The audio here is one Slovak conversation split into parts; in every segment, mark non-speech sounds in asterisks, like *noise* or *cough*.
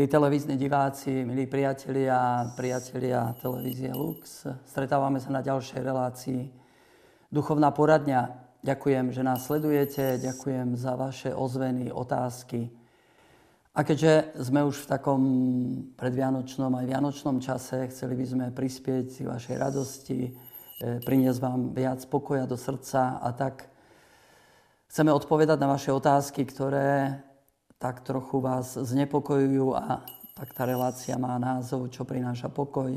Milí televízni diváci, milí priatelia, priatelia televízie Lux, stretávame sa na ďalšej relácii Duchovná poradňa. Ďakujem, že nás sledujete, ďakujem za vaše ozveny, otázky. A keďže sme už v takom predvianočnom aj vianočnom čase, chceli by sme prispieť k vašej radosti, e, priniesť vám viac pokoja do srdca a tak chceme odpovedať na vaše otázky, ktoré tak trochu vás znepokojujú a tak tá relácia má názov, čo prináša pokoj.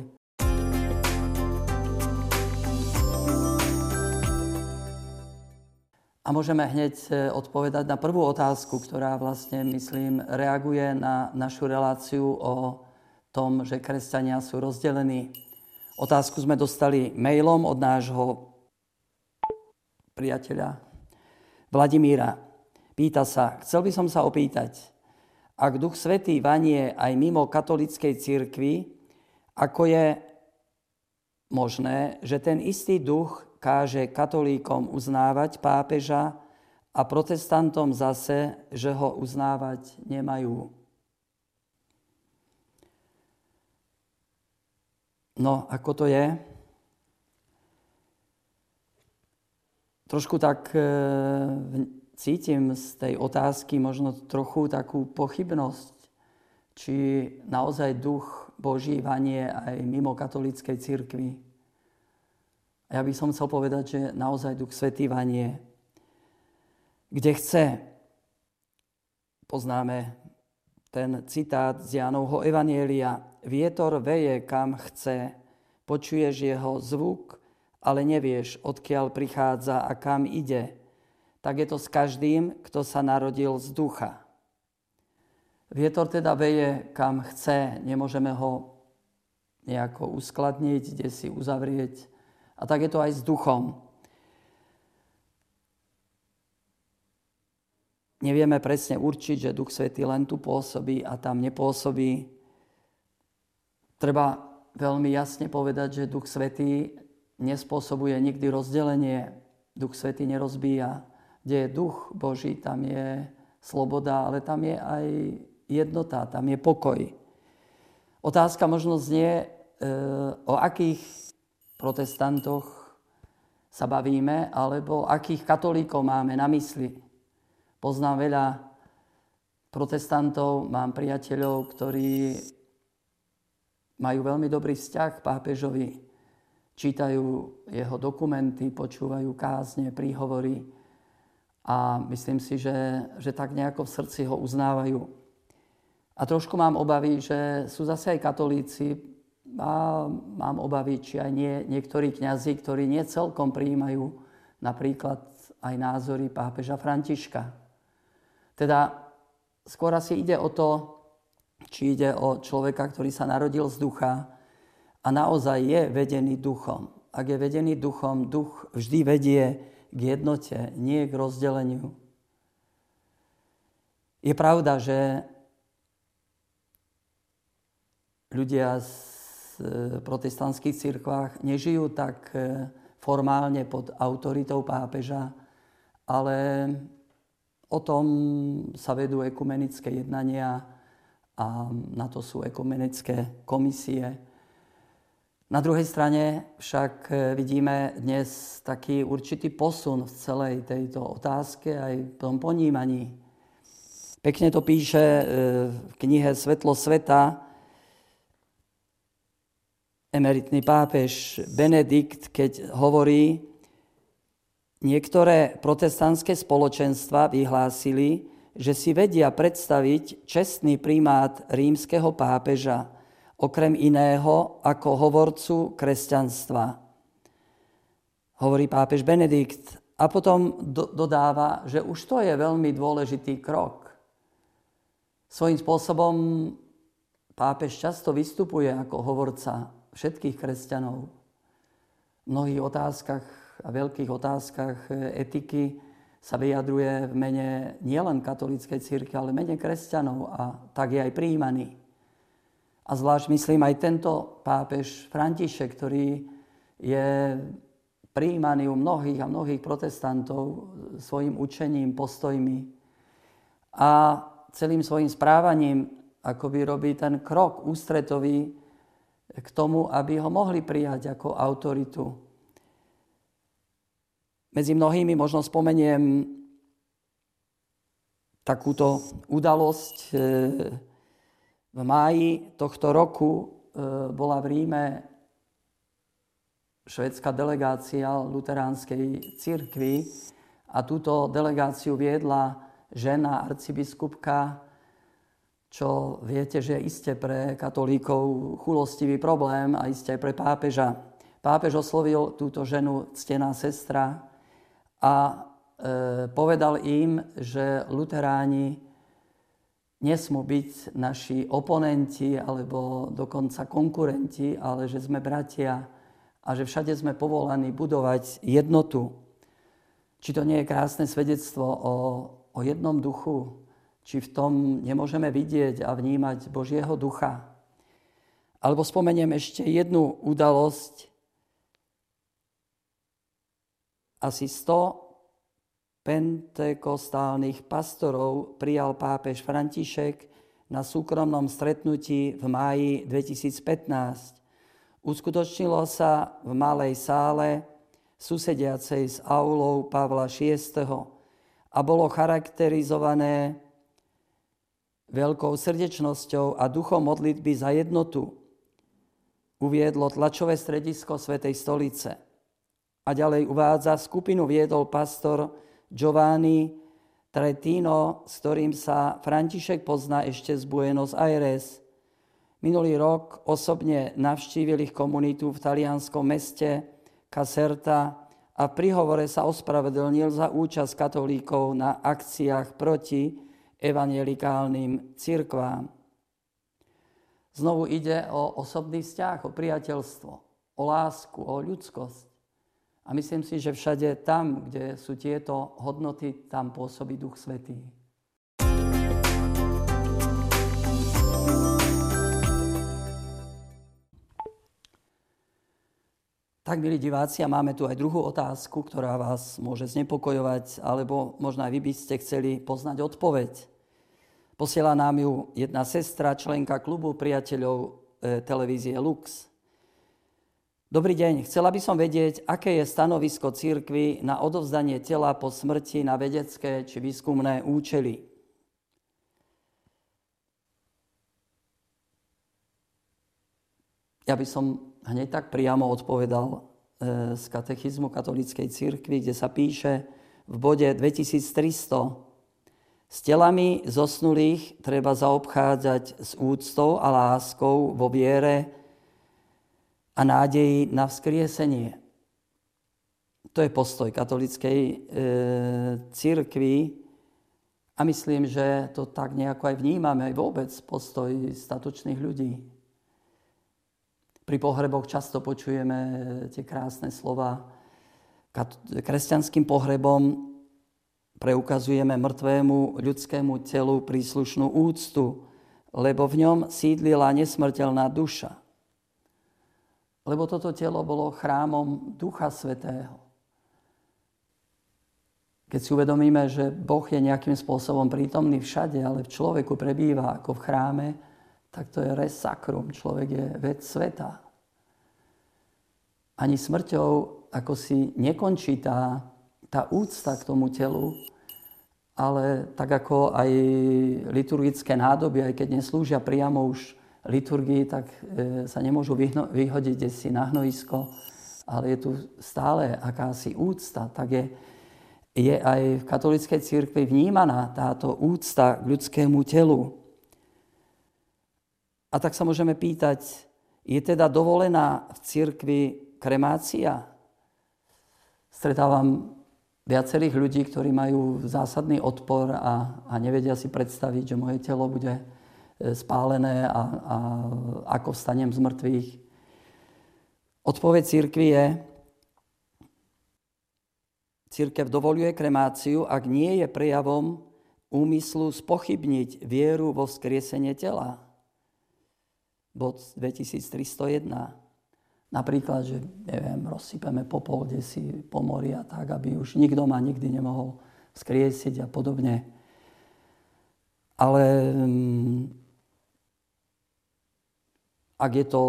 A môžeme hneď e, odpovedať na prvú otázku, ktorá vlastne, myslím, reaguje na našu reláciu o tom, že kresťania sú rozdelení. Otázku sme dostali mailom od nášho priateľa Vladimíra. Pýta sa, chcel by som sa opýtať, ak Duch Svetý vanie aj mimo katolickej cirkvi, ako je možné, že ten istý duch káže katolíkom uznávať pápeža a protestantom zase, že ho uznávať nemajú. No, ako to je? Trošku tak e, cítim z tej otázky možno trochu takú pochybnosť, či naozaj duch Boží vanie aj mimo katolíckej cirkvi. Ja by som chcel povedať, že naozaj duch Svetý vanie, kde chce. Poznáme ten citát z Jánovho Evanielia. Vietor veje kam chce, počuješ jeho zvuk, ale nevieš, odkiaľ prichádza a kam ide tak je to s každým, kto sa narodil z ducha. Vietor teda veje, kam chce, nemôžeme ho nejako uskladniť, kde si uzavrieť. A tak je to aj s duchom. Nevieme presne určiť, že Duch Svetý len tu pôsobí a tam nepôsobí. Treba veľmi jasne povedať, že Duch Svetý nespôsobuje nikdy rozdelenie. Duch Svetý nerozbíja kde je duch Boží, tam je sloboda, ale tam je aj jednota, tam je pokoj. Otázka možno znie, e, o akých protestantoch sa bavíme, alebo akých katolíkov máme na mysli. Poznám veľa protestantov, mám priateľov, ktorí majú veľmi dobrý vzťah k pápežovi, čítajú jeho dokumenty, počúvajú kázne, príhovory, a myslím si, že, že tak nejako v srdci ho uznávajú. A trošku mám obavy, že sú zase aj katolíci a mám obavy, či aj nie, niektorí kňazi, ktorí nie celkom prijímajú napríklad aj názory pápeža Františka. Teda skôr asi ide o to, či ide o človeka, ktorý sa narodil z ducha a naozaj je vedený duchom. Ak je vedený duchom, duch vždy vedie k jednote, nie k rozdeleniu. Je pravda, že ľudia z e, protestantských cirkvách nežijú tak e, formálne pod autoritou pápeža, ale o tom sa vedú ekumenické jednania a na to sú ekumenické komisie. Na druhej strane však e, vidíme dnes taký určitý posun v celej tejto otázke aj v tom ponímaní. Pekne to píše e, v knihe Svetlo sveta emeritný pápež Benedikt, keď hovorí, niektoré protestantské spoločenstva vyhlásili, že si vedia predstaviť čestný primát rímskeho pápeža – okrem iného ako hovorcu kresťanstva. Hovorí pápež Benedikt a potom do, dodáva, že už to je veľmi dôležitý krok. Svojím spôsobom pápež často vystupuje ako hovorca všetkých kresťanov. V mnohých otázkach a veľkých otázkach etiky sa vyjadruje v mene nielen katolíckej círky, ale v mene kresťanov a tak je aj príjmaný. A zvlášť myslím aj tento pápež František, ktorý je prijímaný u mnohých a mnohých protestantov svojim učením, postojmi a celým svojim správaním akoby robí ten krok ústretový k tomu, aby ho mohli prijať ako autoritu. Medzi mnohými možno spomeniem takúto udalosť. V máji tohto roku e, bola v Ríme švedská delegácia luteránskej cirkvi a túto delegáciu viedla žena arcibiskupka čo viete, že je iste pre katolíkov chulostivý problém a iste aj pre pápeža. Pápež oslovil túto ženu ctená sestra a e, povedal im, že luteráni nesmú byť naši oponenti alebo dokonca konkurenti, ale že sme bratia a že všade sme povolaní budovať jednotu. Či to nie je krásne svedectvo o, o jednom duchu, či v tom nemôžeme vidieť a vnímať Božieho ducha. Alebo spomeniem ešte jednu udalosť. Asi 100 pentekostálnych pastorov prijal pápež František na súkromnom stretnutí v máji 2015. Uskutočnilo sa v malej sále susediacej s aulou Pavla VI. a bolo charakterizované veľkou srdečnosťou a duchom modlitby za jednotu uviedlo tlačové stredisko Svetej stolice. A ďalej uvádza, skupinu viedol pastor Giovanni Tretino, s ktorým sa František pozná ešte z Buenos Aires. Minulý rok osobne navštívil ich komunitu v talianskom meste Caserta a v prihovore sa ospravedlnil za účasť katolíkov na akciách proti evangelikálnym cirkvám. Znovu ide o osobný vzťah, o priateľstvo, o lásku, o ľudskosť. A myslím si, že všade tam, kde sú tieto hodnoty, tam pôsobí Duch Svetý. Tak, milí diváci, a máme tu aj druhú otázku, ktorá vás môže znepokojovať, alebo možno aj vy by ste chceli poznať odpoveď. Posiela nám ju jedna sestra, členka klubu priateľov e, televízie Lux. Dobrý deň, chcela by som vedieť, aké je stanovisko církvy na odovzdanie tela po smrti na vedecké či výskumné účely. Ja by som hneď tak priamo odpovedal e, z katechizmu katolíckej církvy, kde sa píše v bode 2300 s telami zosnulých treba zaobchádzať s úctou a láskou vo viere a nádeji na vzkriesenie. To je postoj katolickej e, církvy a myslím, že to tak nejako aj vnímame, aj vôbec postoj statočných ľudí. Pri pohreboch často počujeme tie krásne slova. Kresťanským pohrebom preukazujeme mŕtvému ľudskému telu príslušnú úctu, lebo v ňom sídlila nesmrteľná duša. Lebo toto telo bolo chrámom Ducha Svetého. Keď si uvedomíme, že Boh je nejakým spôsobom prítomný všade, ale v človeku prebýva ako v chráme, tak to je res sacrum. Človek je vec sveta. Ani smrťou ako si nekončí tá, tá úcta k tomu telu, ale tak ako aj liturgické nádoby, aj keď neslúžia priamo už liturgii, tak e, sa nemôžu vyhodiť si na hnojisko, ale je tu stále akási úcta, tak je, je aj v katolíckej církvi vnímaná táto úcta k ľudskému telu. A tak sa môžeme pýtať, je teda dovolená v církvi kremácia? Stretávam viacerých ľudí, ktorí majú zásadný odpor a, a nevedia si predstaviť, že moje telo bude spálené a, a ako vstanem z mŕtvych. Odpoveď církvy je, církev dovoluje kremáciu, ak nie je prejavom úmyslu spochybniť vieru vo vzkriesenie tela. Bod 2301. Napríklad, že neviem, rozsypeme popol, kde si pomoria tak, aby už nikto ma nikdy nemohol skriesiť a podobne. Ale mm, ak je to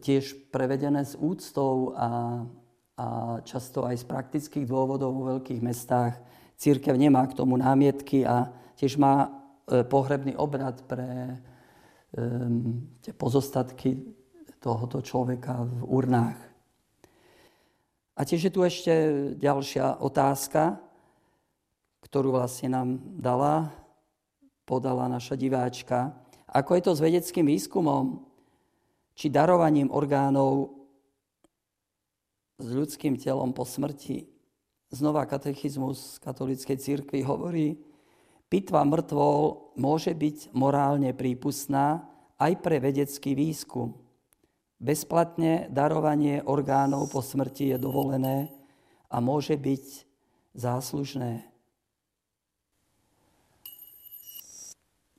tiež prevedené s úctou a, a často aj z praktických dôvodov vo veľkých mestách, církev nemá k tomu námietky a tiež má pohrebný obrad pre um, tie pozostatky tohoto človeka v urnách. A tiež je tu ešte ďalšia otázka, ktorú vlastne nám dala, podala naša diváčka. Ako je to s vedeckým výskumom, či darovaním orgánov s ľudským telom po smrti? Znova katechizmus katolíckej církvy hovorí, pitva mŕtvol môže byť morálne prípustná aj pre vedecký výskum. Bezplatne darovanie orgánov po smrti je dovolené a môže byť záslužné.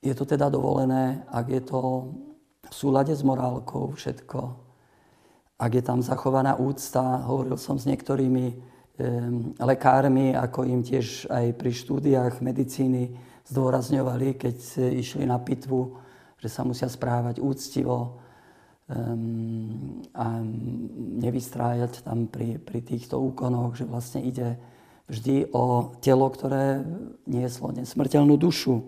Je to teda dovolené, ak je to v súlade s morálkou všetko, ak je tam zachovaná úcta. Hovoril som s niektorými e, lekármi, ako im tiež aj pri štúdiách medicíny zdôrazňovali, keď išli na pitvu, že sa musia správať úctivo, um, a nevystrájať tam pri, pri týchto úkonoch, že vlastne ide vždy o telo, ktoré nieslo nesmrteľnú dušu.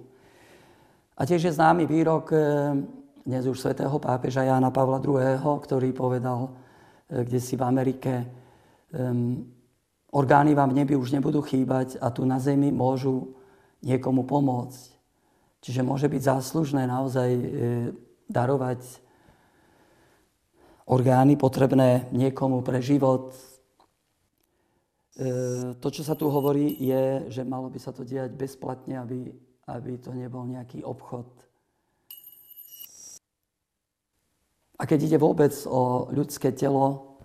A tiež je známy výrok dnes už svätého pápeža Jána Pavla II., ktorý povedal e, kde si v Amerike, um, orgány vám v nebi už nebudú chýbať a tu na zemi môžu niekomu pomôcť. Čiže môže byť záslužné naozaj e, darovať orgány potrebné niekomu pre život. E, to, čo sa tu hovorí, je, že malo by sa to diať bezplatne, aby, aby to nebol nejaký obchod. A keď ide vôbec o ľudské telo,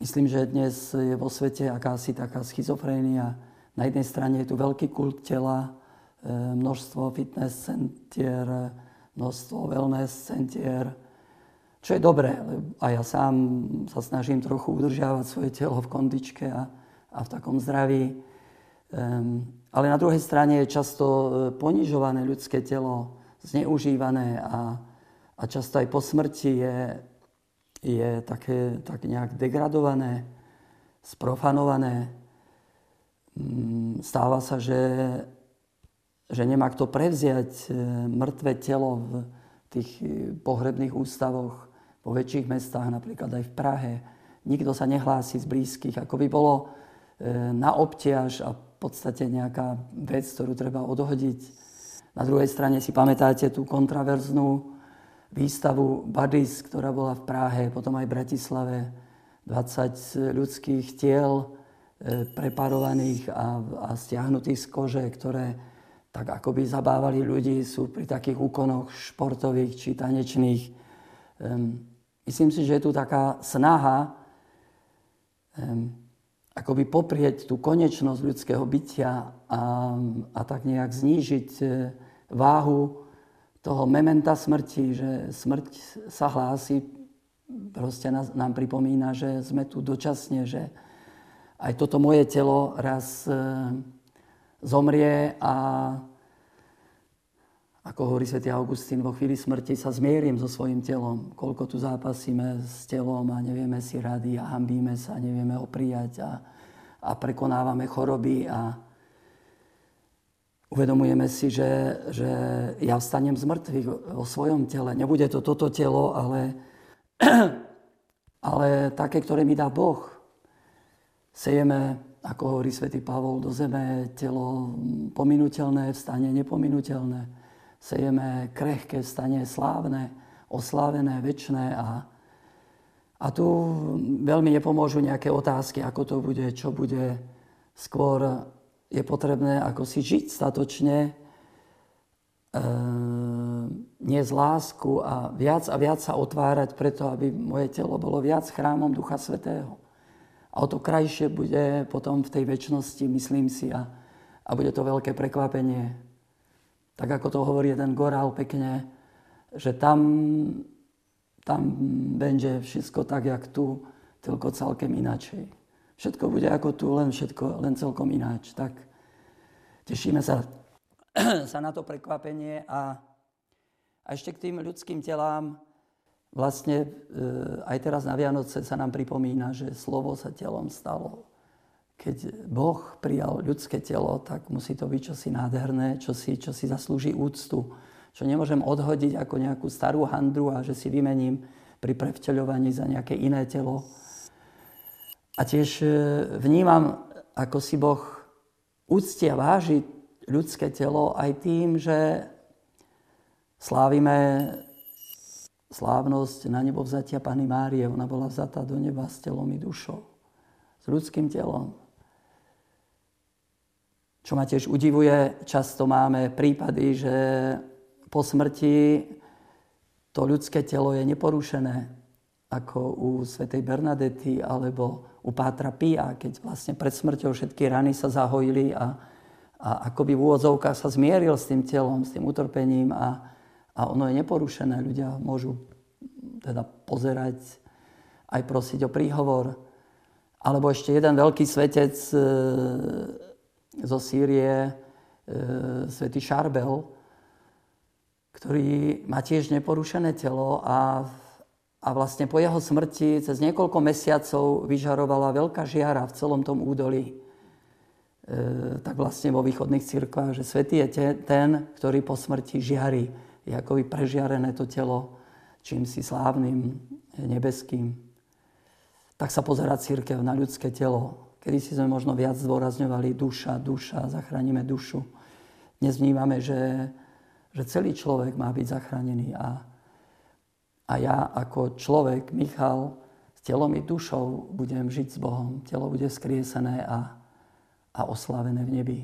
myslím, že dnes je vo svete akási taká schizofrénia. Na jednej strane je tu veľký kult tela, e, množstvo fitness centier, množstvo wellness centier, čo je dobré, a ja sám sa snažím trochu udržiavať svoje telo v kondičke a, a v takom zdraví. Um, ale na druhej strane je často e, ponižované ľudské telo, zneužívané a, a často aj po smrti je, je také, tak nejak degradované, sprofanované. Um, stáva sa, že, že nemá kto prevziať e, mŕtve telo v tých e, pohrebných ústavoch vo väčších mestách, napríklad aj v Prahe. Nikto sa nehlási z blízkych, ako by bolo e, na obťaž a v podstate nejaká vec, ktorú treba odhodiť. Na druhej strane si pamätáte tú kontraverznú výstavu Badis, ktorá bola v Prahe, potom aj v Bratislave. 20 ľudských tiel e, preparovaných a, a stiahnutých z kože, ktoré tak akoby zabávali ľudí, sú pri takých úkonoch športových či tanečných. Um, Myslím si, že je tu taká snaha um, akoby poprieť tú konečnosť ľudského bytia a, a tak nejak znížiť e, váhu toho mementa smrti, že smrť sa hlási, proste nás, nám pripomína, že sme tu dočasne, že aj toto moje telo raz e, zomrie a ako hovorí svätý Augustín, vo chvíli smrti sa zmierim so svojim telom. Koľko tu zápasíme s telom a nevieme si rady a hambíme sa, nevieme ho prijať a, a prekonávame choroby a uvedomujeme si, že, že ja vstanem z mŕtvych vo svojom tele. Nebude to toto telo, ale, *clears throat* ale také, ktoré mi dá Boh. Sejeme, ako hovorí svätý Pavol, do zeme telo pominuteľné, vstane nepominuteľné sejeme krehké, stane slávne, oslávené, väčšné a, a tu veľmi nepomôžu nejaké otázky, ako to bude, čo bude. Skôr je potrebné ako si žiť statočne, e, nie z lásku a viac a viac sa otvárať preto, aby moje telo bolo viac chrámom Ducha Svetého. A o to krajšie bude potom v tej väčšnosti, myslím si, a, a bude to veľké prekvapenie tak ako to hovorí jeden gorál pekne, že tam, tam bude všetko tak, jak tu, tylko celkem inačej. Všetko bude ako tu, len všetko, len celkom ináč. Tak tešíme sa, *clears throat* sa na to prekvapenie a, A ešte k tým ľudským telám, vlastne e, aj teraz na Vianoce sa nám pripomína, že slovo sa telom stalo. Keď Boh prijal ľudské telo, tak musí to byť čosi nádherné, čosi, čo si zaslúži úctu, čo nemôžem odhodiť ako nejakú starú handru a že si vymením pri prevteľovaní za nejaké iné telo. A tiež e, vnímam, ako si Boh úcti a váži ľudské telo aj tým, že Slávime slávnosť na nebo vzatia Pany Márie. Ona bola vzatá do neba s telom i dušou. S ľudským telom. Čo ma tiež udivuje, často máme prípady, že po smrti to ľudské telo je neporušené, ako u svätej Bernadety alebo u Pátra Pia, keď vlastne pred smrťou všetky rany sa zahojili a, a akoby v úvodzovkách sa zmieril s tým telom, s tým utrpením a, a ono je neporušené. Ľudia môžu teda pozerať, aj prosiť o príhovor. Alebo ešte jeden veľký svetec e, zo Sýrie, e, svätý Šarbel, ktorý má tiež neporušené telo a, a vlastne po jeho smrti cez niekoľko mesiacov vyžarovala veľká žiara v celom tom údolí. E, tak vlastne vo východných cirkvách, že svetý je ten, ktorý po smrti žiari je akoby prežiarené to telo čím si slávnym, nebeským. Tak sa pozera církev na ľudské telo. Kedy si sme možno viac zdôrazňovali duša, duša, zachránime dušu. Dnes vnímame, že, že celý človek má byť zachránený. A, a ja ako človek, Michal, s telom i dušou budem žiť s Bohom. Telo bude skriesené a, a oslavené v nebi.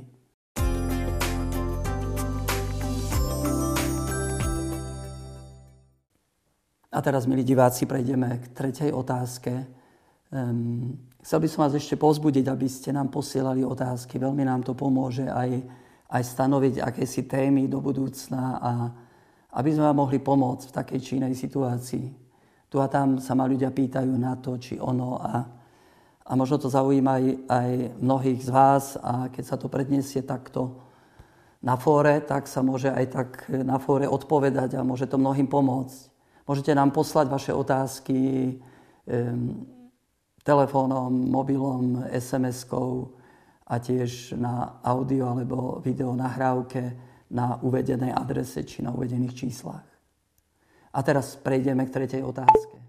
A teraz, milí diváci, prejdeme k tretej otázke. Um, chcel by som vás ešte pozbudiť, aby ste nám posielali otázky. Veľmi nám to pomôže aj, aj stanoviť akési témy do budúcna a aby sme vám mohli pomôcť v takej či inej situácii. Tu a tam sa ma ľudia pýtajú na to, či ono a, a možno to zaujíma aj, aj mnohých z vás a keď sa to predniesie takto na fóre, tak sa môže aj tak na fóre odpovedať a môže to mnohým pomôcť. Môžete nám poslať vaše otázky telefónom, mobilom, SMS-kou a tiež na audio alebo video nahrávke na uvedenej adrese či na uvedených číslach. A teraz prejdeme k tretej otázke.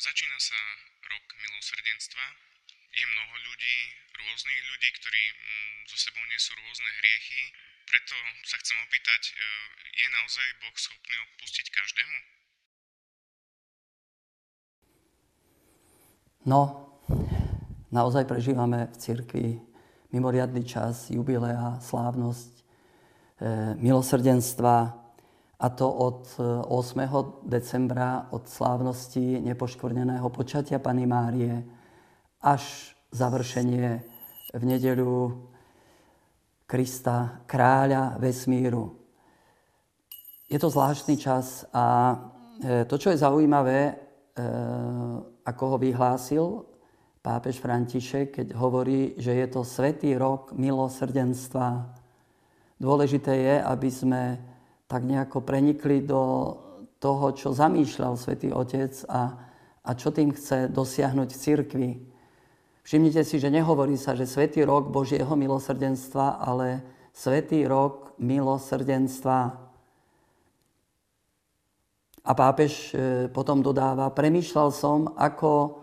Začína sa rok milosrdenstva. Je mnoho ľudí, rôznych ľudí, ktorí mm, so sebou nesú rôzne hriechy. Preto sa chcem opýtať, e, je naozaj Boh schopný odpustiť každému? No, naozaj prežívame v cirkvi mimoriadný čas, jubilea, slávnosť, e, milosrdenstva a to od 8. E, decembra, od slávnosti nepoškvrneného počatia Pany Márie až završenie v nedeľu Krista, kráľa vesmíru. Je to zvláštny čas a e, to, čo je zaujímavé, e, ako ho vyhlásil pápež František, keď hovorí, že je to svetý rok milosrdenstva. Dôležité je, aby sme tak nejako prenikli do toho, čo zamýšľal svätý Otec a, a čo tým chce dosiahnuť v cirkvi. Všimnite si, že nehovorí sa, že Svetý rok Božieho milosrdenstva, ale Svetý rok milosrdenstva. A pápež e, potom dodáva, premýšľal som, ako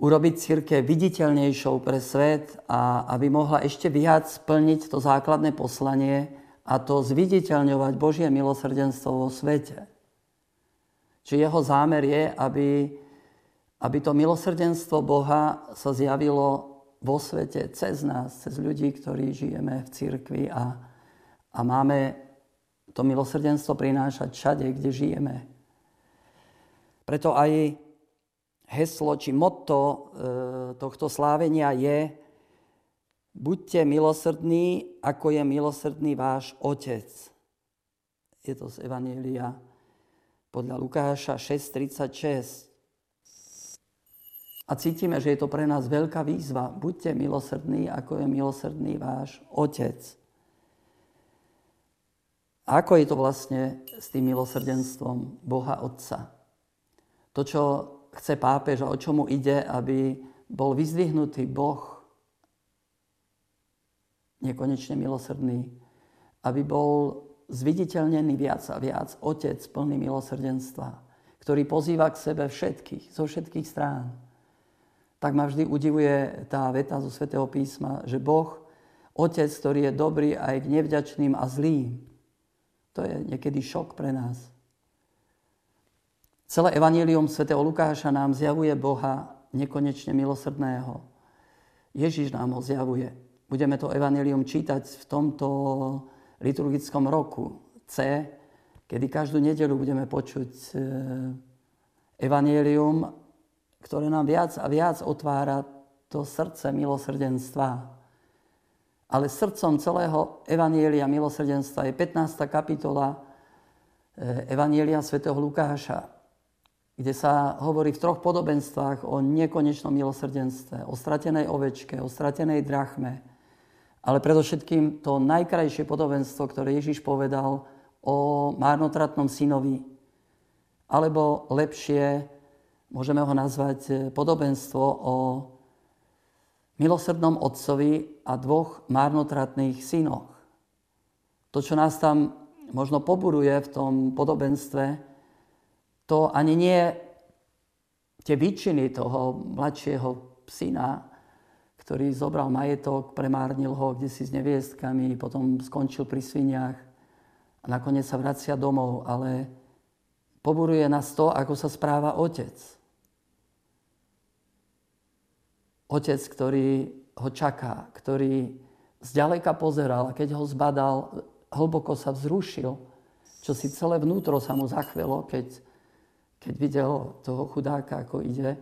urobiť círke viditeľnejšou pre svet a aby mohla ešte viac splniť to základné poslanie a to zviditeľňovať Božie milosrdenstvo vo svete. Či jeho zámer je, aby aby to milosrdenstvo Boha sa zjavilo vo svete cez nás, cez ľudí, ktorí žijeme v cirkvi a, a máme to milosrdenstvo prinášať všade, kde žijeme. Preto aj heslo či motto e, tohto slávenia je buďte milosrdní, ako je milosrdný váš Otec. Je to z Evanielia podľa Lukáša 6.36. A cítime, že je to pre nás veľká výzva. Buďte milosrdní, ako je milosrdný váš Otec. A ako je to vlastne s tým milosrdenstvom Boha Otca? To, čo chce pápež a o čomu ide, aby bol vyzdvihnutý Boh nekonečne milosrdný, aby bol zviditeľnený viac a viac Otec plný milosrdenstva, ktorý pozýva k sebe všetkých, zo všetkých strán. Tak ma vždy udivuje tá veta zo svätého písma, že Boh, Otec, ktorý je dobrý aj k nevďačným a zlým, to je niekedy šok pre nás. Celé evanílium svätého Lukáša nám zjavuje Boha nekonečne milosrdného. Ježiš nám ho zjavuje. Budeme to evanílium čítať v tomto liturgickom roku C, kedy každú nedelu budeme počuť e, evanílium, ktoré nám viac a viac otvára to srdce milosrdenstva. Ale srdcom celého Evanielia milosrdenstva je 15. kapitola eh, Evanielia svätého Lukáša, kde sa hovorí v troch podobenstvách o nekonečnom milosrdenstve, o stratenej ovečke, o stratenej drachme, ale predovšetkým to najkrajšie podobenstvo, ktoré Ježiš povedal o márnotratnom synovi, alebo lepšie, môžeme ho nazvať eh, podobenstvo o milosrdnom otcovi a dvoch márnotratných synoch. To, čo nás tam možno poburuje v tom podobenstve, to ani nie tie výčiny toho mladšieho syna, ktorý zobral majetok, premárnil ho kde si s neviestkami, potom skončil pri sviniach a nakoniec sa vracia domov, ale poburuje nás to, ako sa správa otec. Otec, ktorý ho čaká, ktorý zďaleka pozeral a keď ho zbadal, hlboko sa vzrušil, čo si celé vnútro sa mu zachvelo, keď, keď videl toho chudáka, ako ide.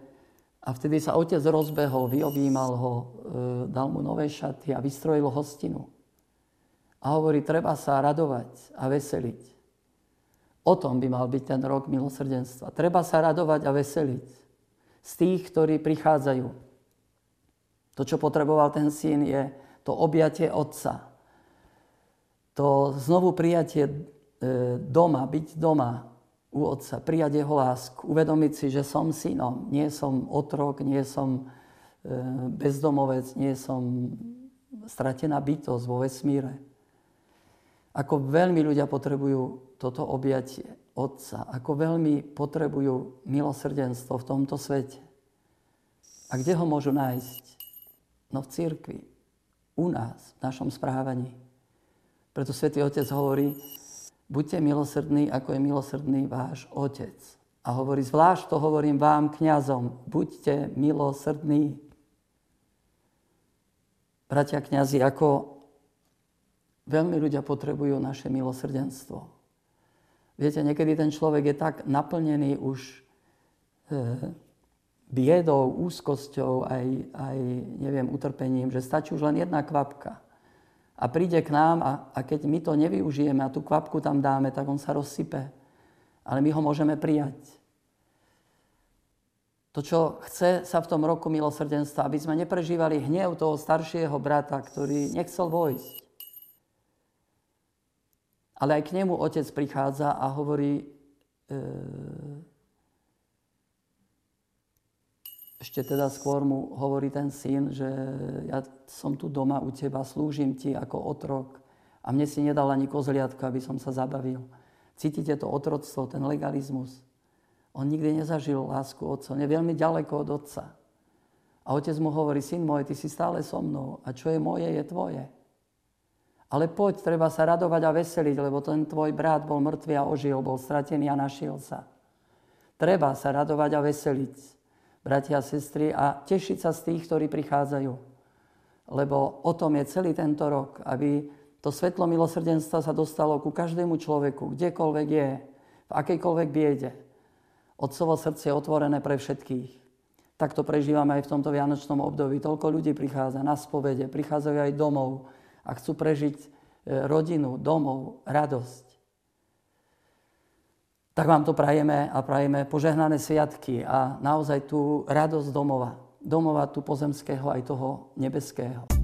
A vtedy sa otec rozbehol, vyobímal ho, e, dal mu nové šaty a vystrojil hostinu. A hovorí, treba sa radovať a veseliť. O tom by mal byť ten rok milosrdenstva. Treba sa radovať a veseliť z tých, ktorí prichádzajú to, čo potreboval ten syn, je to objatie otca. To znovu prijatie e, doma, byť doma u otca, prijať jeho lásku, uvedomiť si, že som synom, nie som otrok, nie som e, bezdomovec, nie som stratená bytosť vo vesmíre. Ako veľmi ľudia potrebujú toto objatie Otca, ako veľmi potrebujú milosrdenstvo v tomto svete. A kde ho môžu nájsť? No v církvi, u nás, v našom správaní. Preto svätý Otec hovorí, buďte milosrdní, ako je milosrdný váš Otec. A hovorí, zvlášť to hovorím vám, kňazom, buďte milosrdní. Bratia kňazi, ako veľmi ľudia potrebujú naše milosrdenstvo. Viete, niekedy ten človek je tak naplnený už e, biedou, úzkosťou, aj, aj neviem, utrpením, že stačí už len jedna kvapka. A príde k nám a, a keď my to nevyužijeme a tú kvapku tam dáme, tak on sa rozsype. Ale my ho môžeme prijať. To, čo chce sa v tom roku milosrdenstva, aby sme neprežívali hnev toho staršieho brata, ktorý nechcel vojsť. Ale aj k nemu otec prichádza a hovorí, e, ešte teda skôr mu hovorí ten syn, že ja som tu doma u teba, slúžim ti ako otrok a mne si nedal ani kozliatko, aby som sa zabavil. Cítite to otroctvo, ten legalizmus. On nikdy nezažil lásku otca, on je veľmi ďaleko od otca. A otec mu hovorí, syn môj, ty si stále so mnou a čo je moje, je tvoje. Ale poď, treba sa radovať a veseliť, lebo ten tvoj brat bol mŕtvý a ožil, bol stratený a našiel sa. Treba sa radovať a veseliť bratia a sestry, a tešiť sa z tých, ktorí prichádzajú. Lebo o tom je celý tento rok, aby to svetlo milosrdenstva sa dostalo ku každému človeku, kdekoľvek je, v akejkoľvek biede. Otcovo srdce je otvorené pre všetkých. Tak to prežívame aj v tomto vianočnom období. Toľko ľudí prichádza na spovede, prichádzajú aj domov a chcú prežiť e, rodinu, domov, radosť. Tak vám to prajeme a prajeme požehnané sviatky a naozaj tú radosť domova. Domova tu pozemského aj toho nebeského.